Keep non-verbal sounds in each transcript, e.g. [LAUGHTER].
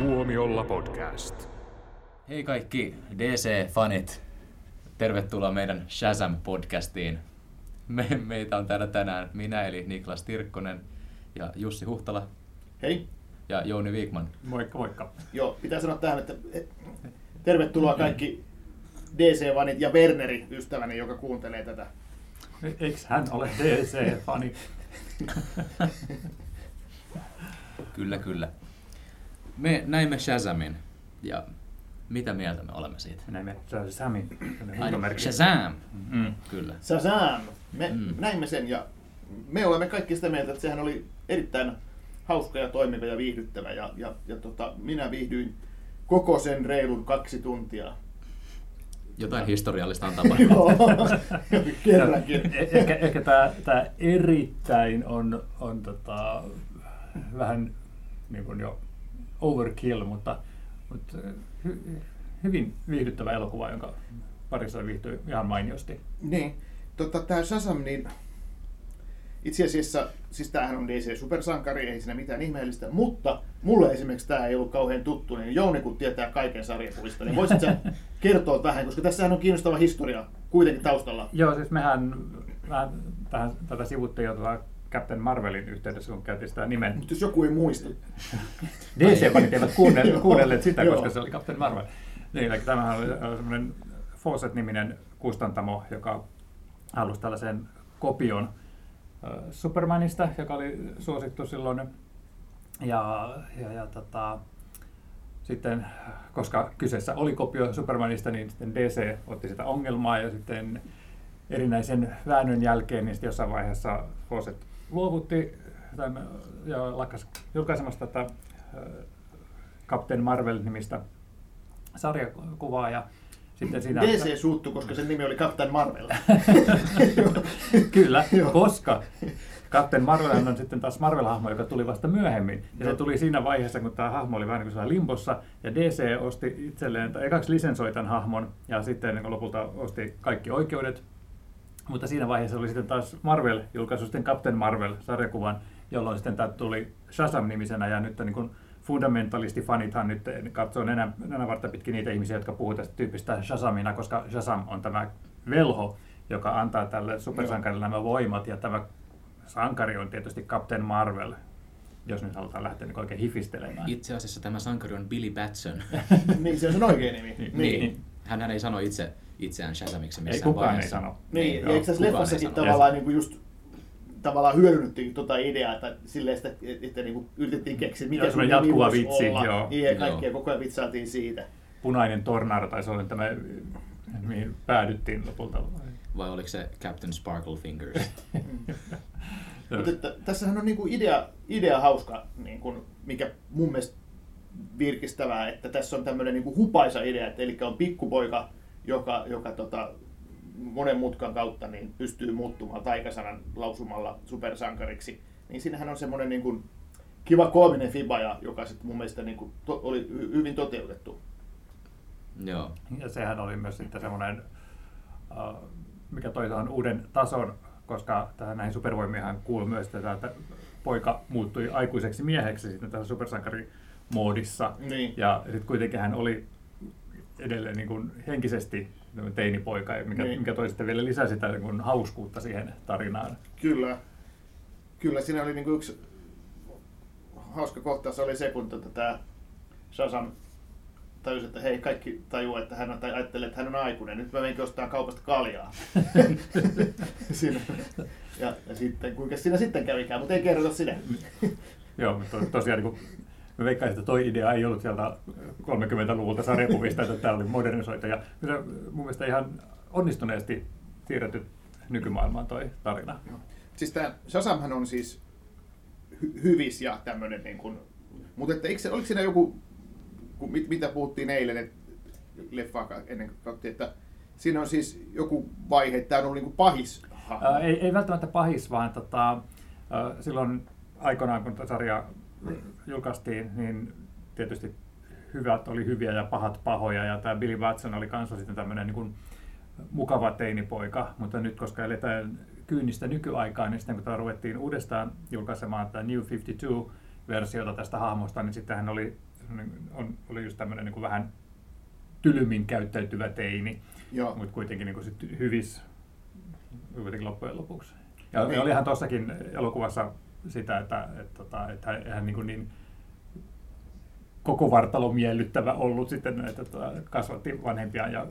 Tuomiolla podcast. Hei kaikki DC-fanit. Tervetuloa meidän Shazam-podcastiin. Me, meitä on täällä tänään minä eli Niklas Tirkkonen ja Jussi Huhtala Hei. ja Jouni Viikman. Moikka, moikka. Joo, pitää sanoa tähän, että eh, tervetuloa kaikki DC-vanit ja Werneri, ystäväni, joka kuuntelee tätä. E- Eikö hän ole DC-fani? [LAUGHS] Kyllä, kyllä. Me näimme Shazamin ja mitä mieltä me olemme siitä? Me näimme huutomerkki. Shazam! Mm. Kyllä. Shazam! Me Mm. mm. näimme sen ja me olemme kaikki sitä mieltä, että sehän oli erittäin hauska ja toimiva ja viihdyttävä. Ja, ja, ja tota, minä viihdyin koko sen reilun kaksi tuntia. Jotain historiallista on [LAUGHS] tapahtunut. Joo, kerrankin. Eh- Ehkä, ehkä tämä, tämä erittäin on, on tota, vähän niin kuin jo overkill, mutta, mutta hy, hyvin viihdyttävä elokuva, jonka parissa viihtyi ihan mainiosti. Niin, tota, tämä Shazam, niin itse asiassa, siis tämähän on DC-supersankari, ei siinä mitään ihmeellistä, mutta mulle esimerkiksi tämä ei ollut kauhean tuttu, niin Jouni kun tietää kaiken sarjakuvista, niin voisit sä [LAUGHS] kertoa vähän, koska tässähän on kiinnostava historia kuitenkin taustalla. Joo, siis mehän, mehän tähän, tätä sivuttiin jo Captain Marvelin yhteydessä, kun käytiin sitä nimen. Mutta jos joku ei muista, [LAUGHS] DC-fanit eivät kuunnelleet, kuunnelleet sitä, koska se oli Captain Marvel. Niin, eli tämähän oli äh, semmoinen Fawcett-niminen kustantamo, joka halusi tällaisen kopion äh, Supermanista, joka oli suosittu silloin. Ja, ja, ja tota, sitten, koska kyseessä oli kopio Supermanista, niin sitten DC otti sitä ongelmaa ja sitten erinäisen väännön jälkeen, niin jossain vaiheessa Fawcett luovutti tai, ja lakkas julkaisemasta tätä Captain Marvel-nimistä sarjakuvaa ja sitten siinä... DC suuttu, koska sen nimi oli Captain Marvel. [LAUGHS] Kyllä, [LAUGHS] koska Captain Marvel on sitten taas Marvel-hahmo, joka tuli vasta myöhemmin. Ja se tuli siinä vaiheessa, kun tämä hahmo oli vähän niin kuin limbossa. Ja DC osti itselleen, tai ekaksi lisensoi tämän hahmon, ja sitten niin lopulta osti kaikki oikeudet. Mutta siinä vaiheessa oli sitten taas Marvel julkaisu sitten Captain Marvel-sarjakuvan, jolloin sitten tämä tuli Shazam-nimisenä, ja nyt niin kuin fundamentalistifanithan nyt katsoo nenä, nenävartta pitkin niitä ihmisiä, jotka puhuu tästä tyypistä Shazamina, koska Shazam on tämä velho, joka antaa tälle supersankarille nämä voimat, ja tämä sankari on tietysti Captain Marvel, jos nyt halutaan lähteä niin oikein hifistelemään. Itse asiassa tämä sankari on Billy Batson. [LAUGHS] niin, se on sen oikea nimi. Niin. Niin. Hän ei sano itse itseään Shazamiksi missään Ei kukaan ei vaiheessa. sano. Niin, Joo, ja eikö tässä ei leffassakin tavallaan niin kuin just tavallaan hyödynnettiin tota ideaa, että silleen sitä, että, että niin kuin yritettiin keksiä, Joo, mikä sun semmoinen nimi jatkuva vitsi, olla. joo. Niin, ja kaikkia Joo. koko ajan vitsailtiin siitä. Punainen tornado taisi olla tämä, mihin päädyttiin lopulta. Vai oliko se Captain Sparkle Fingers? [LAUGHS] Mutta että, tässähän on niinku idea, idea hauska, niin kuin, mikä mun mielestä virkistävää, että tässä on tämmöinen niinku hupaisa idea, että eli on pikkupoika, joka, joka tota, monen mutkan kautta niin pystyy muuttumaan taikasanan lausumalla supersankariksi. Niin siinähän on semmoinen niin kuin kiva koominen fiba, joka sitten mun mielestä niin kuin to, oli hy- hyvin toteutettu. Joo. Ja sehän oli myös sitten semmoinen, äh, mikä toi uuden tason, koska tähän näihin supervoimiinhan kuuluu myös, että tämä että poika muuttui aikuiseksi mieheksi sitten tässä supersankarimoodissa. Niin. Ja sitten kuitenkin hän oli edelleen niin kuin henkisesti teinipoika, mikä, Niin. mikä toi sitten vielä lisää sitä niin kuin hauskuutta siihen tarinaan. Kyllä. Kyllä siinä oli niinku yksi hauska kohtaus oli se, kun tota, tämä Shazam tajusi, että hei, kaikki tajuu, että hän on, tai ajattelee, että hän on aikuinen. Nyt mä menenkin ostaa kaupasta kaljaa. [LAUGHS] siinä. Ja, ja, sitten, kuinka siinä sitten kävikään, mutta ei kerrota sitä. Joo, mutta to- tosiaan niin kuin, mä veikkaisin, että toi idea ei ollut sieltä 30-luvulta sarjakuvista, että tämä oli modernisoitu. Ja se mun mielestä ihan onnistuneesti siirretty nykymaailmaan toi tarina. Siis tämä Shazamhan on siis hy- hyvis ja tämmöinen, niin kuin, mutta että eikö oliko siinä joku, kun, mit, mitä puhuttiin eilen, että leffaa ennen kuin katsottiin, että siinä on siis joku vaihe, että tämä on ollut niin pahis. Ää, ei, ei välttämättä pahis, vaan tota, ää, silloin aikoinaan, kun tätä sarjaa julkaistiin, niin tietysti hyvät oli hyviä ja pahat pahoja, ja tämä Billy Watson oli kanssa sitten tämmöinen niin kuin mukava teinipoika, mutta nyt koska eletään kyynistä nykyaikaa, niin sitten kun tämä ruvettiin uudestaan julkaisemaan tämä New 52-versiota tästä hahmosta, niin sitten hän oli on, oli just tämmöinen niin kuin vähän tylymmin käyttäytyvä teini, Joo. mutta kuitenkin niin kuin sit hyvis kuitenkin loppujen lopuksi. Ja Niin. olihan tuossakin elokuvassa sitä, että, että, että, että hän, hän niin, niin koko vartalo miellyttävä ollut sitten, että tota, kasvatti vanhempia ja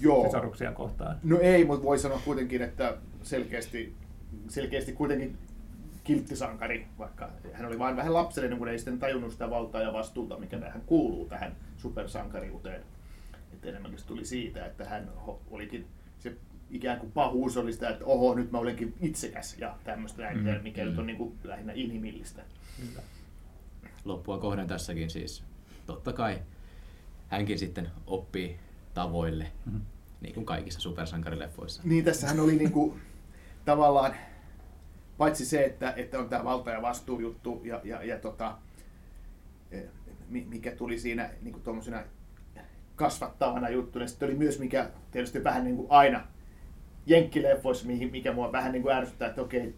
Joo. sisaruksia kohtaan. No ei, mutta voi sanoa kuitenkin, että selkeästi, selkeästi kuitenkin kilttisankari, vaikka hän oli vain vähän lapsellinen, kun ei sitten tajunnut sitä valtaa ja vastuuta, mikä tähän kuuluu tähän supersankariuteen. Että enemmänkin tuli siitä, että hän olikin se ikään kuin pahuus oli sitä, että oho, nyt mä olenkin itsekäs ja tämmöistä näin, Mm, mikä nyt on niin kuin lähinnä inhimillistä. Kyllä. Loppua kohden tässäkin siis. Totta kai hänkin sitten oppii tavoille, Mhm. niin kuin kaikissa supersankarileffoissa. Niin, tässähän oli niinku, tavallaan, paitsi se, että, että on tämä valta- ja vastuujuttu, ja, ja, ja tota, mi- mikä tuli siinä niinku tuommoisena kasvattavana juttuna, sitten oli myös, mikä tietysti vähän niin kuin aina jenkkileffoissa, mikä mua vähän niin kuin ärsyttää, että okei,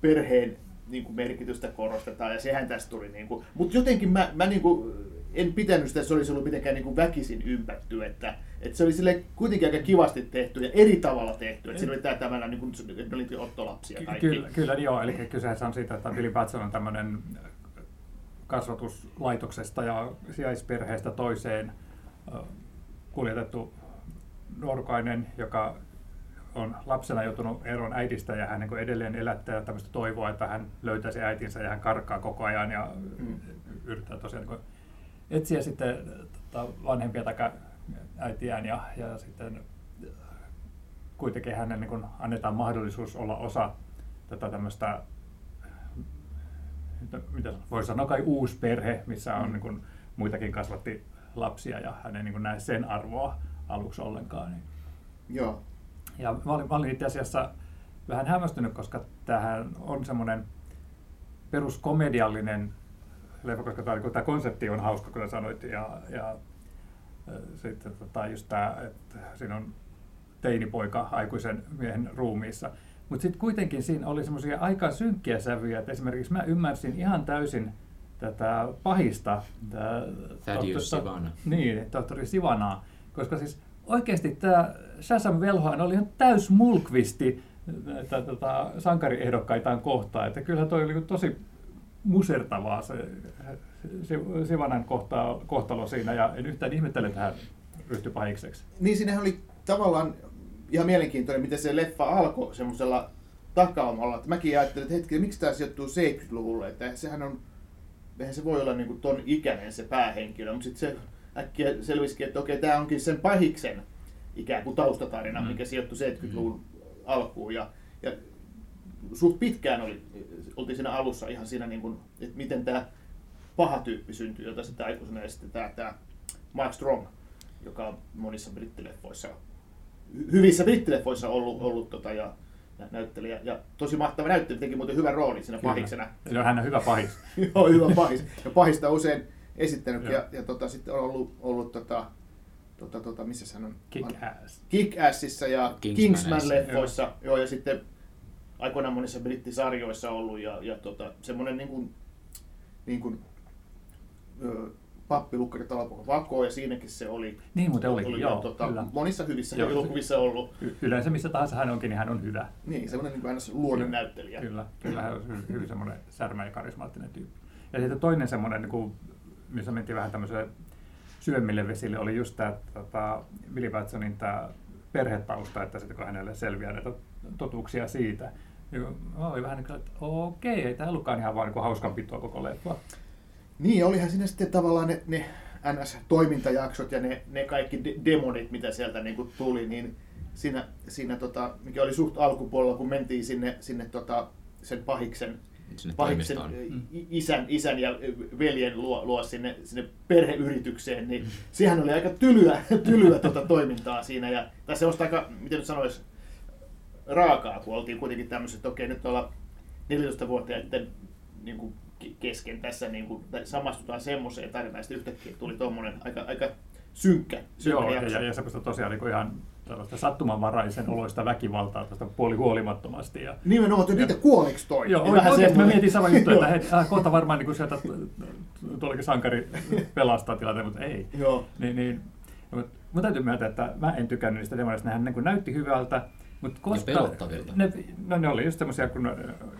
perheen niin kuin merkitystä korostetaan, ja sehän tästä tuli. Niin kuin, mutta jotenkin mä, mä niin kuin, en pitänyt sitä, että se olisi ollut mitenkään niin kuin väkisin ympätty, että, että se oli sille kuitenkin aika kivasti tehty ja eri tavalla tehty. Että siinä oli tämä tämmöinen, niin kuin, oli ottolapsia kaikki. Kyllä, kyllä joo, eli kyseessä on siitä, että Billy Batson on tämmöinen kasvatuslaitoksesta ja sijaisperheestä toiseen kuljetettu nuorukainen, joka on lapsena joutunut eroon äidistä ja hän niin edelleen elättää tämmöistä toivoa, että hän löytäisi äitinsä ja hän karkaa koko ajan ja Mm. yrittää tosiaan niin etsiä sitten tota, vanhempia tai äitiään ja, ja sitten kuitenkin hänen niin kuin annetaan mahdollisuus olla osa tätä tämmöistä, mitä voi sanoa kai uusi perhe, missä on Mm. niin kuin muitakin kasvatti lapsia ja hän ei niin kuin näe sen arvoa aluksi ollenkaan. Niin. Joo. Ja mä olin, mä olin itse asiassa vähän hämmästynyt, koska tämähän on semmoinen peruskomediallinen leffa, koska tämä, tämä konsepti on hauska, kuten sanoit, ja, ja sitten tota, just tämä, että siinä on teinipoika aikuisen miehen ruumiissa. Mutta sitten kuitenkin siinä oli semmoisia aika synkkiä sävyjä, että esimerkiksi mä ymmärsin ihan täysin tätä pahista. Thaddeus tohtori- Sivana. Niin, tohtori Sivanaa. Koska siis oikeasti tämä Shazam Velhohan oli ihan täys mulkvisti näitä tota, kohtaan. Että kyllähän toi oli tosi musertavaa se, Sivanan kohta, kohtalo siinä ja en yhtään ihmettele, että hän ryhtyi pahikseksi. Niin siinähän oli tavallaan ihan mielenkiintoinen, miten se leffa alkoi semmoisella takaumalla. Että mäkin ajattelin, että hetki, miksi tämä sijoittuu 70-luvulle, että sehän on, eihän se voi olla niin ton ikäinen se päähenkilö, mutta sitten se äkkiä selvisikin, että okei, tämä onkin sen pahiksen ikään kuin taustatarina, Mm. mikä sijoittui 70-luvun alkuun. Ja, ja suht pitkään oli, oltiin siinä alussa ihan siinä, niin kuin, että miten tämä paha tyyppi syntyi, jota sitten aikuisena sitten tämä, Mark Strong, joka on monissa brittileffoissa, hy- hyvissä brittileffoissa ollut, ollut tota, ja, ja näyttelijä. Ja tosi mahtava näyttelijä, teki muuten hyvän roolin siinä pahiksena. Kyllä, hän on hyvä pahis. [LAUGHS] Joo, hyvä pahis. Ja pahista usein esittänyt. Ja, ja tota, sitten on ollut, ollut tota, tota, tota, missä hän on? Kick ass. Kick-Assissa ja. Kingsman-leffoissa. Joo. ja sitten aikoinaan monissa brittisarjoissa ollut. Ja, ja tota, semmoinen niin kuin, niin kuin, ö, pappi Lukkari Talapoko Vako, ja siinäkin se oli. Niin muuten olikin, oli joo, ja, tota, kyllä. monissa hyvissä Joo. elokuvissa ollut. Y- Yleensä missä tahansa hän onkin, niin hän on hyvä. Niin, semmoinen niin kuin luonnon näyttelijä. Kyllä, kyllä hän on hy- hyvin semmoinen särmä ja karismaattinen tyyppi. Ja sitten toinen semmoinen, niin kuin, missä mentiin vähän tämmöiselle syvemmille vesille, oli just tämä tota, Billy Batsonin tämä perhetausta, että sitten kun hänelle selviää näitä totuuksia siitä. niin Mä olin vähän niin kuin, että okei, ei tämä ollutkaan ihan vaan niin hauskanpitoa koko leffa. Niin, olihan siinä sitten tavallaan ne, ne NS-toimintajaksot ja ne, ne kaikki de- demonit, mitä sieltä niin kuin tuli, niin siinä, siinä tota, mikä oli suht alkupuolella, kun mentiin sinne, sinne tota, sen pahiksen, Sinne pahiksen toimistoon. i- isän, isän ja veljen luo, luo sinne, sinne perheyritykseen, niin siihen oli aika tylyä, [LAUGHS] tylyä tota toimintaa siinä. Ja, tai semmoista aika, miten nyt sanoisi, raakaa, kun oltiin kuitenkin tämmöiset, että okei, nyt ollaan 14-vuotiaiden niin kuin ke- kesken tässä niin kuin, tai samastutaan semmoiseen tarinaan, ja sitten yhtäkkiä tuli tuommoinen aika, aika synkkä, synkkä Joo, ja, jakso. ja, ja semmoista tosiaan niin kuin ihan tällaista sattumanvaraisen oloista väkivaltaa tästä puolihuolimattomasti. Ja, Nimenomaan, että niitä kuoliks toi? Joo, Niin oikeasti mä semmoinen- mietin sama juttu, että [LAUGHS] hei, äh, kohta varmaan niin sieltä tuollakin sankari pelastaa tilanteen, mutta ei. Joo. Niin, niin, mutta mun täytyy myöntää, että mä en tykännyt niistä demoista. Nehän niin kuin näytti hyvältä, mutta koska... pelottavilta. Ne, no ne oli just semmoisia, kun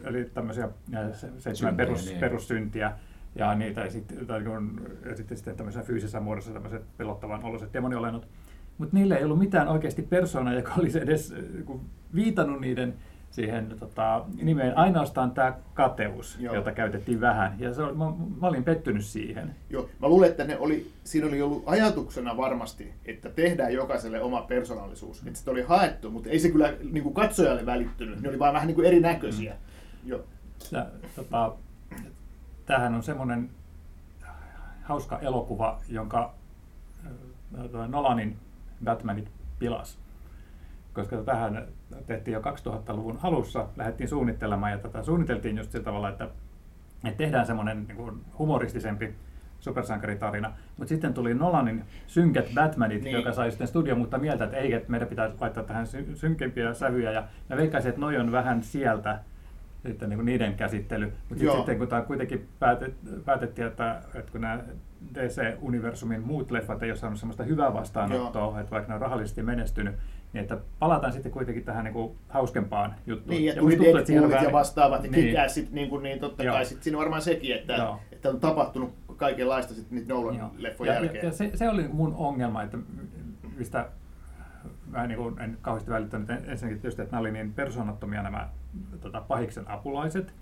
eli tämmöisiä se- seitsemän perus, niin. perussyntiä. Ja niitä sitten, tai kun, ja sitten, sitten tämmöisessä fyysisessä muodossa tämmöiset pelottavan oloiset demoniolennot. Mutta niillä ei ollut mitään oikeasti persoonaa, joka olisi edes äh, viitannut niiden siihen tota, nimeen. Ainoastaan tämä kateus, Joo. jota käytettiin vähän. Ja se oli, mä, mä olin pettynyt siihen. Joo, mä luulen, että ne oli, siinä oli ollut ajatuksena varmasti, että tehdään jokaiselle oma persoonallisuus. Että sitä oli haettu, mutta ei se kyllä niin kuin katsojalle välittynyt. Ne oli vaan vähän niin kuin erinäköisiä. Mm. Joo. Ja, tota, tämähän on semmoinen hauska elokuva, jonka äh, Nolanin Batmanit pilas. Koska tähän tehtiin jo 2000-luvun alussa, lähdettiin suunnittelemaan ja tätä suunniteltiin just sillä tavalla, että, että tehdään semmoinen niin humoristisempi supersankaritarina. Mutta sitten tuli Nolanin synkät Batmanit, Niin. joka sai sitten studio mutta mieltä, että ei, että meidän pitää laittaa tähän sy- synkempiä sävyjä. Ja mä veikkaisin, että noi on vähän sieltä sitten niin kuin niiden käsittely. Mutta sitten kun tämä kuitenkin päätet, päätettiin, että, että kun nämä DC-universumin muut leffat ei ole saanut sellaista hyvää vastaanottoa, että vaikka ne on rahallisesti menestynyt, niin että palataan sitten kuitenkin tähän niin kuin hauskempaan juttuun. Niin, ja Ja tuli Deadpoolit ja vähän- vastaavat ja niin. niin, kuin, niin totta Joo. kai sit siinä on varmaan sekin, että, Joo. että on tapahtunut kaikenlaista sitten niitä Joo. Nolan-leffojen jälkeen. Ja, ja se, se oli mun ongelma, että mistä mä niin kuin en kauheasti välittänyt En- ensinnäkin tietysti, että nämä oli niin persoonattomia nämä tota, pahiksen apulaiset,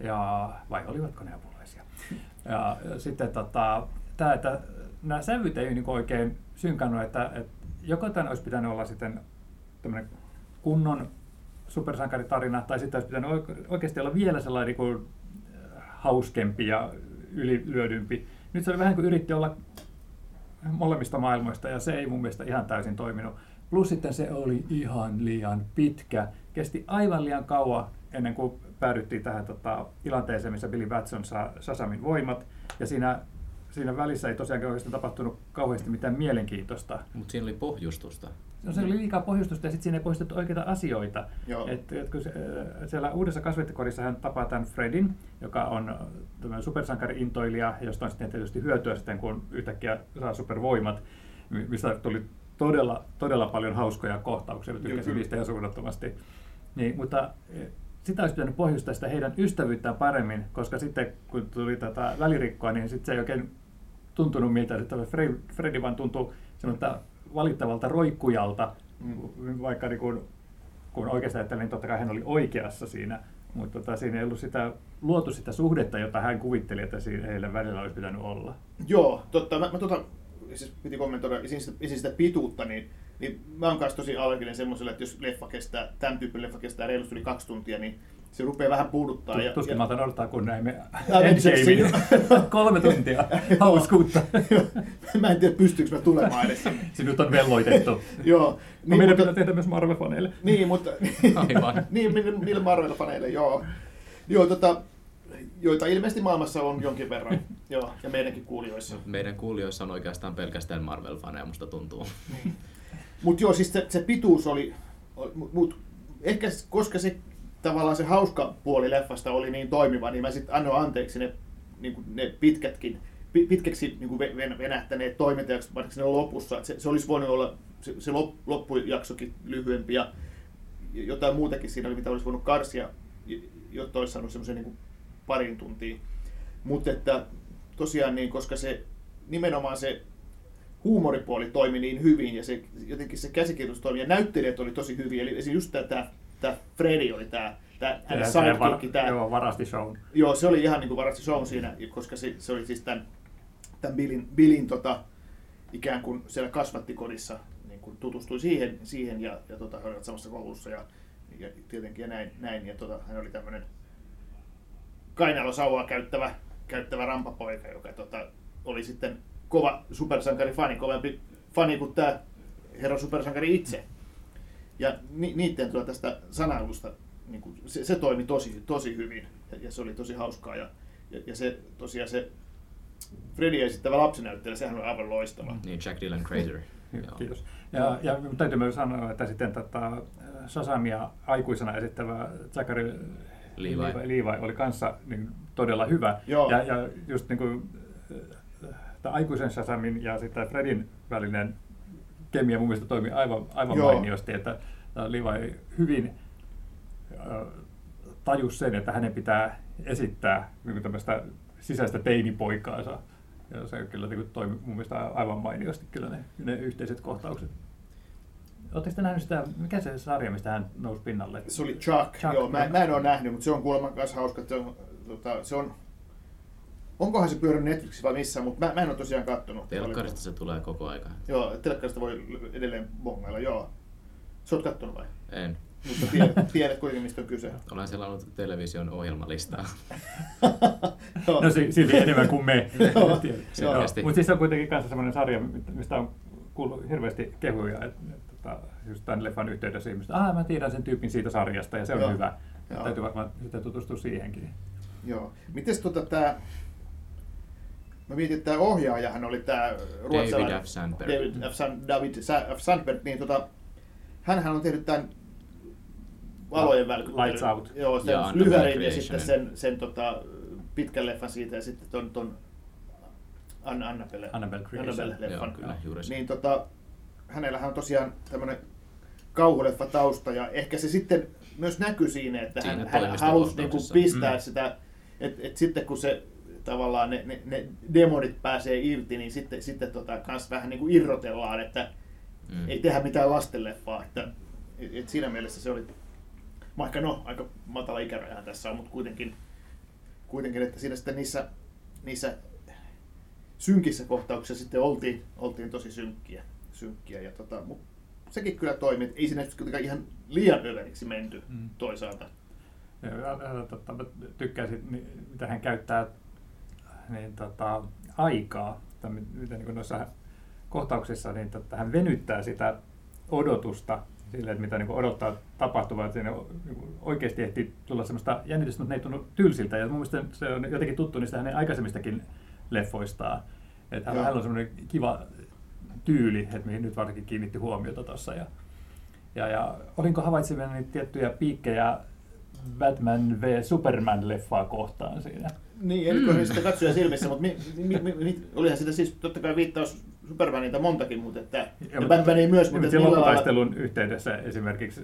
ja, vai olivatko ne apulaisia? Ja sitten tota, tämä, että nämä sävyt ei niin oikein synkannut, että, että joko tämän olisi pitänyt olla sitten tämmöinen kunnon supersankaritarina, tai sitten olisi pitänyt oike- oikeasti olla vielä sellainen niin kuin, äh, hauskempi ja ylilyödympi. Nyt se oli vähän kuin yritti olla molemmista maailmoista, ja se ei mun mielestä ihan täysin toiminut. Plus sitten se oli ihan liian pitkä. Kesti aivan liian kauan ennen kuin päädyttiin tähän tota, tilanteeseen, missä Billy Batson saa Sasamin voimat. Ja siinä, siinä välissä ei tosiaankaan oikeastaan tapahtunut kauheasti mitään mielenkiintoista. Mutta siinä oli pohjustusta. No, se oli liikaa pohjustusta ja sitten siinä ei poistettu oikeita asioita. Joo. Et, et kun se, äh, siellä uudessa kasvettikodissa hän tapaa tämän Fredin, joka on äh, tämmöinen supersankari-intoilija, josta on sitten tietysti hyötyä sitten, kun yhtäkkiä saa supervoimat, mi- mistä tuli todella, todella paljon hauskoja kohtauksia, tykkäsin niistä ihan suunnattomasti. Niin, mutta eh, sitä olisi pitänyt pohjustaa sitä heidän ystävyyttään paremmin, koska sitten kun tuli tätä välirikkoa, niin sitten se ei oikein tuntunut miltä, että Fred, Freddy vaan tuntui valittavalta roikkujalta, Mm. vaikka niin kun, kun oikeastaan ajattelin, niin totta kai hän oli oikeassa siinä, mutta tota, siinä ei ollut sitä, luotu sitä suhdetta, jota hän kuvitteli, että siinä heillä välillä olisi pitänyt olla. Joo, totta. Mä, mä tota, siis piti kommentoida esim. sitä, esim. sitä pituutta, niin, niin mä oon kanssa tosi allerginen semmoiselle, että jos leffa kestää, tämän tyyppinen leffa kestää reilusti yli kaksi tuntia, niin se rupeaa vähän puuduttaa. Tu- Tuskin mä otan odottaa, kun näimme Endgamein. [LAUGHS] Kolme tuntia [LAUGHS] hauskuutta. [LAUGHS] mä en tiedä, pystyykö mä tulemaan edes sinne. Sinut on velloitettu. Joo. No, Niin, meidän mutta, pitää tehdä myös Marvel-faneille. niin, mutta... Aivan. niin, niille- niille Marvel-faneille, joo. Joo, tota, joita ilmeisesti maailmassa on jonkin verran. joo, ja meidänkin kuulijoissa. Meidän kuulijoissa on oikeastaan pelkästään Marvel-faneja, musta tuntuu. Mutta joo, siis se, se pituus oli, mut, ehkä koska se tavallaan se hauska puoli leffasta oli niin toimiva, niin mä sitten annoin anteeksi ne, niin kuin ne pitkätkin, pi- pitkäksi niin kuin ven- venähtäneet toimintajaksot, vaikka siinä lopussa. Se, se olisi voinut olla se, se lop, loppujaksokin lyhyempi ja jotain muutakin siinä oli, mitä olisi voinut karsia, jotta olisi saanut semmoisen niin kuin parin tuntia. Mutta että tosiaan niin, koska se nimenomaan se huumoripuoli toimi niin hyvin ja se, jotenkin se käsikirjoitus toimi ja näyttelijät oli tosi hyviä. Eli esimerkiksi just tämä, tämä Freddy oli tämä, tämä Ja sidekick, tämä, Joo, varasti shown. Joo, se oli ihan niin kuin varasti show siinä, koska se, se oli siis tämän, tämän Billin, Billin tota, ikään kuin siellä kasvattikodissa niin kuin tutustui siihen, siihen ja, ja tota, he olivat samassa koulussa ja, ja tietenkin ja näin, näin ja tota, hän oli tämmöinen kainalosauvaa käyttävä, käyttävä rampapoika, joka tota, oli sitten kova supersankarifani, kovempi fani kuin tämä herra supersankari itse. Ja ni, niiden tuota tästä sanailusta, niin kuin, se, se toimi tosi, tosi hyvin ja, ja se oli tosi hauskaa. Ja, ja, ja se tosiaan se Freddy esittävä lapsinäyttelijä, sehän oli aivan loistava. Niin, Jack Dylan Crater. [LAUGHS] Joo. Kiitos. Ja, ja täytyy myös sanoa, että sitten tätä Sasamia aikuisena esittävä Zachary Levi. Levi oli kanssa niin todella hyvä. Joo. Ja, ja just niin kuin tämä aikuisen Shazamin ja sitten Fredin välinen kemia mun mielestä toimi aivan, aivan Joo. mainiosti, että Levi hyvin äh, tajus sen, että hänen pitää esittää niin tämmöistä sisäistä teinipoikaansa. Ja se kyllä niin toimi mun mielestä aivan mainiosti kyllä ne, ne yhteiset kohtaukset. Oletteko te nähnyt sitä, mikä se sarja, mistä hän nousi pinnalle? Se oli Chuck, Chuck, joo. Mä, mä en ole nähnyt, mutta se on kuulemma myös hauska. että Se on, tota, se on, onkohan se pyörinyt Netflixissä vai missä, mutta mä, mä en ole tosiaan kattonut. Telkkarista se tulee koko aika. Joo, telkkarista voi edelleen bongailla, joo. Sä oot kattonut vai? En. Mutta tiedät, [LAUGHS] tiedät kuitenkin, mistä on kyse. Olen selannut television ohjelmalistaa. [LAUGHS] Joo. No si- silti enemmän kuin me. [LAUGHS] Selkeästi. Mutta siis se on kuitenkin kanssa semmoinen sarja, mistä on kuullut hirveästi kehuja, että et, tota, just tämän leffan yhteydessä ihmiset, ah mä tiedän sen tyypin siitä sarjasta ja se on Joo. hyvä. Joo. Täytyy varmaan sitten tutustua siihenkin. Joo. Mites tota tää... Mä mietin, että tämä ohjaajahan oli tämä ruotsalainen... F. Sandberg. David F. San, David F. Sandberg, niin tota, hänhän on tehnyt tämän valojen välkyttelyn. Lights Out. Joo, sen Ja Annabelle lyhärin ja sitten sen, sen tota, pitkän leffan siitä ja sitten ton, ton An- Annabelle, Annabelle Creation. Annabelle-leffan. Joo, kyllä, juuri se. Niin tota, hänellähän on tosiaan tämmöinen kauhuleffa tausta ja ehkä se sitten myös näkyy siinä, että hän, Siinä hän halusi niinku pistää Mm. sitä, että et sitten kun se tavallaan ne, ne, ne demonit pääsee irti, niin sitten, sitten tota, kans vähän niin kuin irrotellaan, että Mm. ei tehdä mitään lastenleffaa. Että, et, et siinä mielessä se oli, vaikka no, aika matala ikärajahan tässä on, mutta kuitenkin, kuitenkin että siinä sitten niissä, niissä synkissä kohtauksissa sitten oltiin, oltiin tosi synkkiä. synkkiä ja tota, mut sekin kyllä toimi, että ei siinä nyt kuitenkaan ihan liian överiksi menty Mm. toisaalta. Ja, ja, ja, tota, mä tykkäsin, mi- mitä hän käyttää niin, tota, aikaa, tai mi- miten niin noissa kohtauksissa, niin tota, hän venyttää sitä odotusta sille, että mitä niin odottaa tapahtuvaa, että siinä niin oikeasti ehtii tulla semmoista jännitystä, mutta ne ei tunnu tylsiltä. Ja mun mielestä se on jotenkin tuttu niistä hänen aikaisemmistakin leffoistaan. Että hänellä on semmoinen kiva tyyli, että mihin nyt varsinkin kiinnitti huomiota tuossa. Ja, ja, ja olinko havaitsemani tiettyjä piikkejä Batman v Superman-leffaa kohtaan siinä? Niin, en mm. sitä katsoja silmissä, mutta mi, mi, mi, mi, olihan sitä siis totta kai viittaus Supermanilta montakin, mutta että, ja mutta- Batmaniin myös, mutta lailla- lopputaistelun yhteydessä esimerkiksi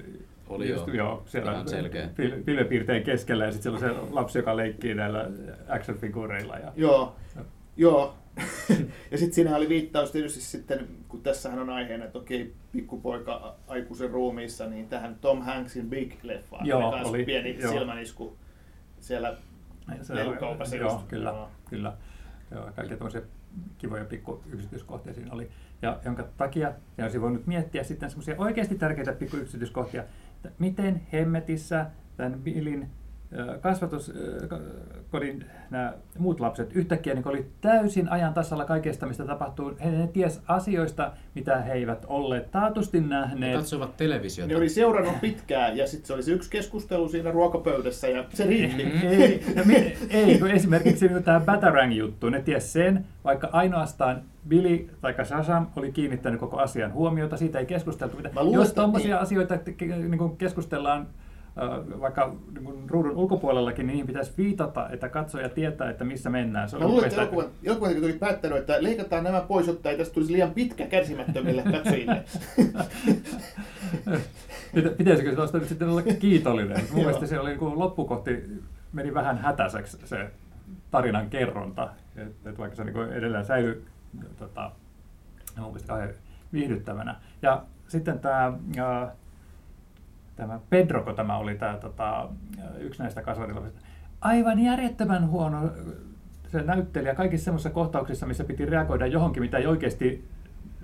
Oli just, joo. joo siellä Ihan selkeä. pil- pilvepiirteen keskellä ja sitten siellä on se lapsi, joka leikkii näillä action-figuureilla. Ja, Joo, joo. [LAUGHS] ja sitten siinä oli viittaus tietysti sitten, kun tässähän on aiheena, että okei, pikkupoika aikuisen ruumiissa, niin tähän Tom Hanksin Big-leffaan. Joo, oli, pieni joo. silmänisku siellä lelukaupassa joo, just. kyllä, Joo. kyllä. Joo, kaikkia tämmöisiä kivoja pikku yksityiskohtia siinä oli. Ja jonka takia, ja olisi voinut miettiä sitten semmoisia oikeasti tärkeitä pikku yksityiskohtia, että miten hemmetissä tämän Billin kasvatuskodin nämä muut lapset yhtäkkiä niin oli täysin ajan tasalla kaikesta, mistä tapahtuu. He ne ties asioista, mitä he eivät olleet taatusti Ne nähneet. katsovat televisiota. Ne oli seurannut pitkään ja sitten se oli se yksi keskustelu siinä ruokapöydässä ja se riitti. [LAUGHS] ei, mi- ei, kun esimerkiksi niin tämä Batarang-juttu, ne ties sen, vaikka ainoastaan Billy tai Shazam oli kiinnittänyt koko asian huomiota, siitä ei keskusteltu mitään. Luulen, Jos tuommoisia niin. asioita niin keskustellaan vaikka niin ruudun ulkopuolellakin, niin niihin pitäisi viitata, että katsoja tietää, että missä mennään. Se on Mä luulen, että elokuvan, elokuvan oli päättänyt, että leikataan nämä pois, jotta ei tästä tulisi liian pitkä kärsimättömille [LAUGHS] katsojille. Pitä- Pitäisikö tuosta nyt sitten olla kiitollinen? Mun [LAUGHS] Joo. mielestä se oli niin loppukohti meni vähän hätäiseksi se tarinan kerronta, että et vaikka se niin edelleen säilyi tota, mun mielestä kauhean viihdyttävänä. Ja sitten tämä, tämä Pedro, kun tämä oli tämä, tota, yksi näistä kasvatilapsista, aivan järjettömän huono se näyttelijä kaikissa semmoisissa kohtauksissa, missä piti reagoida johonkin, mitä ei oikeasti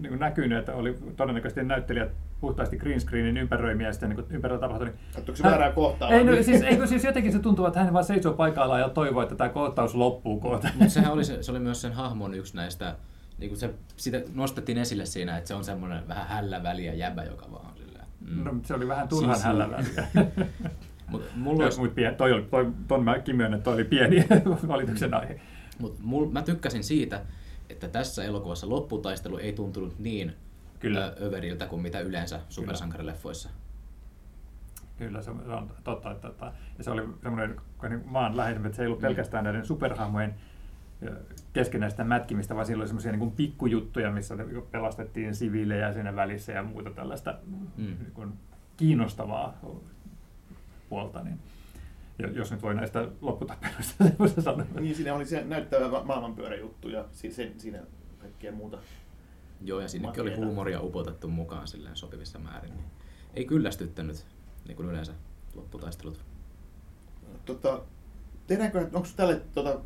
niin kuin näkynyt, että oli todennäköisesti näyttelijät puhtaasti green screenin ympäröimiä ja sitten niin ympärillä tapahtui. Niin Katsoiko se väärää kohtaa? Ei, no, siis, eikö, siis jotenkin se tuntuu, että hän vaan seisoo paikallaan ja toivoo, että tämä kohtaus loppuu kohta. Mutta sehän oli, se, se oli myös sen hahmon yksi näistä, niin kuin se, sitä nostettiin esille siinä, että se on semmoinen vähän hällä väliä jäbä, joka vaan. Mm. No, se oli vähän turhan Siis- hällä väliä. [LAUGHS] Mut mulla olisi, Mut pien, toi oli, toi, ton mäkin myönnän, että toi oli pieni [LAUGHS] valituksen aihe. mut mul, mä tykkäsin siitä, että tässä elokuvassa lopputaistelu ei tuntunut niin Kyllä. överiltä kuin mitä yleensä supersankarileffoissa. Kyllä, se on se on totta. Että, että, ja se oli semmoinen niin maan läheisempi, että se ei ollut pelkästään näiden superhahmojen keskenäistä mätkimistä, vaan silloin semmoisia niin pikkujuttuja, missä pelastettiin siviilejä siinä välissä ja muuta tällaista mm. niin kuin kiinnostavaa puolta. Niin jos nyt voi näistä lopputappeluista [LAUGHS] sanoa. Niin, siinä oli se näyttävä maailmanpyöräjuttu ja siinä kaikkea muuta. Joo, ja sinnekin oli huumoria upotettu mukaan silleen sopivissa määrin. Niin ei kyllästyttänyt, niin kuin yleensä lopputaistelut. Tota, tehdäänkö, onko tälle tota,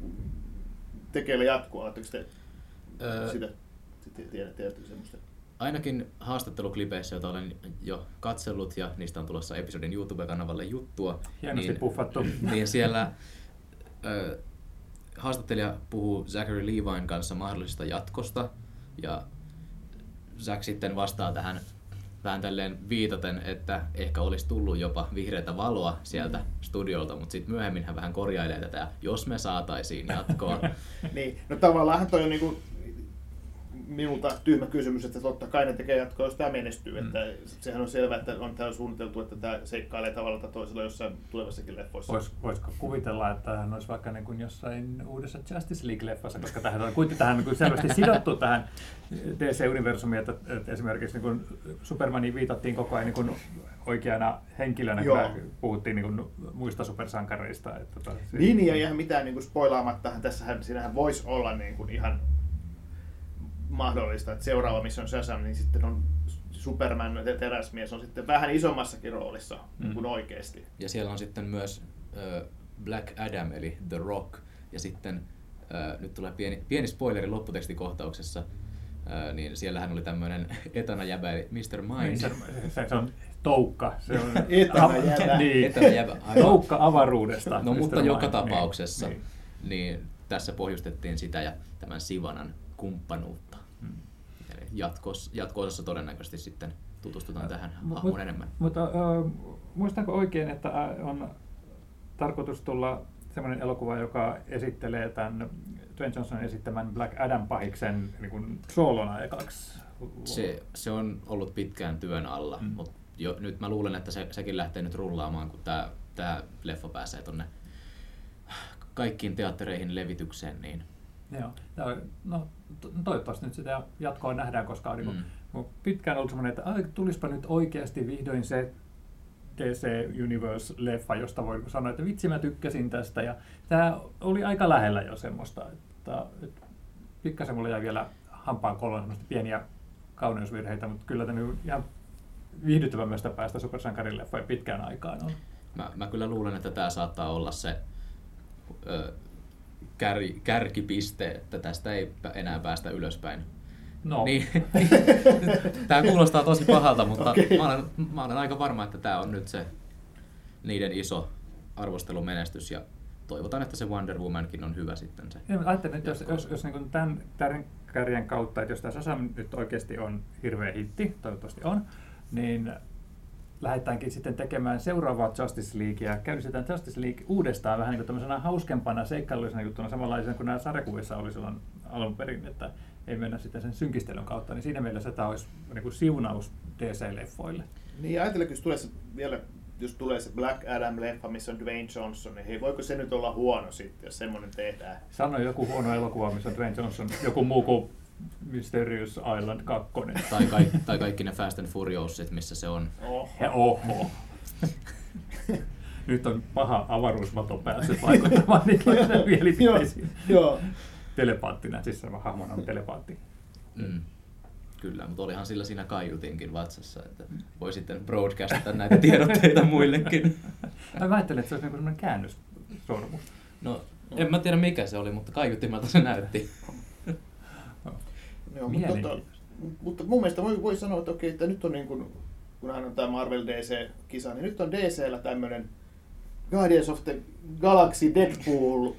tekeillä jatkoa? Oletteko te öö, sitä tiedätte semmoista? Ainakin haastatteluklipeissä, joita olen jo katsellut ja niistä on tulossa episodin YouTube-kanavalle juttua. Hienosti niin, puffattu. [LAUGHS] Niin siellä ö, haastattelija puhuu Zachary Levine kanssa mahdollisesta jatkosta ja Zach sitten vastaa tähän vähän tälleen viitaten, että ehkä olisi tullut jopa vihreätä valoa sieltä mm. studiolta, mutta sitten myöhemmin hän vähän korjailee tätä, jos me saataisiin jatkoa. [LAUGHS] niin, no tavallaan toi on niinku minulta tyhmä kysymys, että totta kai ne tekee jatkoa, jos tämä menestyy. Mm. Että sehän on selvää, että on tämä suunniteltu, että tämä seikkailee tavalla tai toisella jossain tulevassakin leffoissa. Vois, voisiko kuvitella, että hän olisi vaikka niin kuin jossain uudessa Justice League-leffassa, koska tähän on kuitenkin tähän niin kuin selvästi sidottu tähän DC-universumiin, että, että esimerkiksi niin kuin Supermaniin viitattiin koko ajan niin kuin oikeana henkilönä, Joo. kun puhuttiin niin kuin muista supersankareista. Että, tota, niin, ja ihan mitään niin kuin spoilaamattahan, tässähän, siinähän voisi olla niin kuin ihan mahdollista, että seuraava Mission Shazam, niin sitten on Superman ja teräsmies on sitten vähän isommassakin roolissa mm. kuin oikeasti. Ja siellä on sitten myös äh, Black Adam eli The Rock ja sitten äh, nyt tulee pieni, pieni spoileri lopputekstikohtauksessa, äh, niin siellähän oli tämmöinen [LAUGHS] etana jäbä eli Mr. Mind. Se, se on toukka. Se on [LAUGHS] etana jäbä. niin. etana jäbä. Toukka avaruudesta. No Mr. mutta Mind. joka tapauksessa niin. Niin. niin tässä pohjustettiin sitä ja tämän Sivanan kumppanuutta. Jatkos, jatko-osassa todennäköisesti sitten tutustutaan tähän hahmoon mut, enemmän. Mutta äh, muistanko oikein, että on tarkoitus tulla sellainen elokuva, joka esittelee tämän Dwayne Johnsonin esittämän Black Adam-pahiksen niin kuin soolona ekaksi? Se, se on ollut pitkään työn alla, mm. mutta jo, nyt mä luulen, että se, sekin lähtee nyt rullaamaan, kun tämä tää leffa pääsee tuonne kaikkiin teattereihin levitykseen, niin Joo. No, toivottavasti nyt sitä jatkoa nähdään, koska on niin mm. pitkään ollut semmoinen, että tulispa nyt oikeasti vihdoin se DC Universe-leffa, josta voi sanoa, että vitsi mä tykkäsin tästä. Ja tämä oli aika lähellä jo semmoista, että, että pikkasen mulla jäi vielä hampaan koloon semmoista pieniä kauneusvirheitä, mutta kyllä tämä ihan viihdyttävämmästä päästä supersankarin leffoja pitkään aikaan on. Mä, mä kyllä luulen, että tämä saattaa olla se ö, kär, kärkipiste, että tästä ei enää päästä ylöspäin. No. Niin, [LAUGHS] tämä kuulostaa tosi pahalta, mutta okay. mä, olen, mä olen aika varma, että tämä on nyt se niiden iso arvostelumenestys ja toivotaan, että se Wonder Womankin on hyvä sitten se. Ja, ajattelin, että jos, jos, jos niin tämän, tämän kärjen kautta, että jos tämä Sasam nyt oikeasti on hirveä hitti, toivottavasti on, niin lähdetäänkin sitten tekemään seuraavaa Justice Leaguea. Käynnistetään Justice League uudestaan vähän niin kuin hauskempana, seikkailullisena juttuna, samanlaisena kuin nämä sarjakuvissa oli silloin alun perin, että ei mennä sitten sen synkistelyn kautta, niin siinä mielessä tämä olisi niin kuin siunaus DC-leffoille. Niin ajatella, jos tulee se, vielä jos tulee se Black Adam-leffa, missä on Dwayne Johnson, niin hei, voiko se nyt olla huono sitten, jos semmoinen tehdään? Sano joku huono elokuva, missä on Dwayne Johnson, joku muu kuin Mysterious Island 2. Tai, kaikki, tai kaikki ne Fast and Furiousit, missä se on. Oho. Oho. [LAUGHS] Nyt on paha avaruusmato päässyt vaikuttamaan [LAUGHS] Niklasen mielipiteisiin. Joo. Telepaattina, siis se hahmona on telepaatti. Mm. Kyllä, mutta olihan sillä siinä kaiutinkin vatsassa, että voi sitten broadcastata näitä tiedotteita [LAUGHS] muillekin. Mä ajattelen, että se olisi niin käännössormus. No, en mä tiedä mikä se oli, mutta kaiutimmelta se näytti. Joo, mutta, tota, mutta mun mielestä voi, voi sanoa, että okei, että nyt on niin kuin, kun hän on tämä Marvel DC-kisa, niin nyt on DCllä tämmöinen Guardians of the Galaxy Deadpool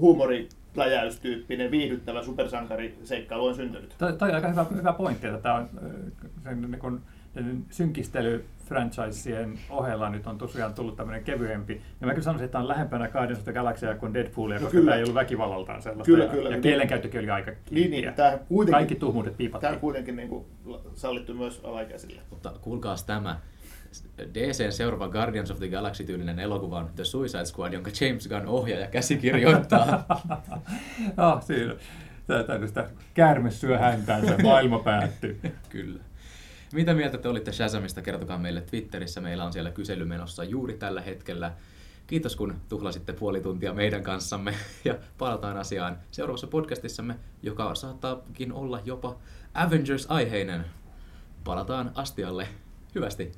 huumori läjäystyyppinen viihdyttävä supersankariseikkailu on syntynyt. Toi, toi on aika hyvä, hyvä pointti, että tämä on sen niin kuin, synkistely franchiseen ohella nyt on tosiaan tullut tämmöinen kevyempi. Ja mä kyllä sanoisin, että on lähempänä Guardians of the Galaxia kuin Deadpoolia, no koska kyllä. tämä ei ollut väkivallaltaan sellaista. Kyllä, kyllä. Ja kielenkäyttökin oli aika niin, niin, tämä Kaikki tuhmuudet piipattiin. Tämä on kuitenkin niin kuin sallittu myös alaikäisille. Mutta kuulkaas tämä. DCn seuraava Guardians of the Galaxy-tyylinen elokuva on The Suicide Squad, jonka James Gunn ohjaa ja käsikirjoittaa. [LAUGHS] Ah, siinä. Tämä täytyy sitä käärme syö häntäänsä, maailma päättyy. [LAUGHS] Kyllä. Mitä mieltä te olitte Shazamista? Kertokaa meille Twitterissä. Meillä on siellä kysely menossa juuri tällä hetkellä. Kiitos kun tuhlasitte puoli tuntia meidän kanssamme ja palataan asiaan seuraavassa podcastissamme, joka saattaakin olla jopa Avengers-aiheinen. Palataan astialle hyvästi.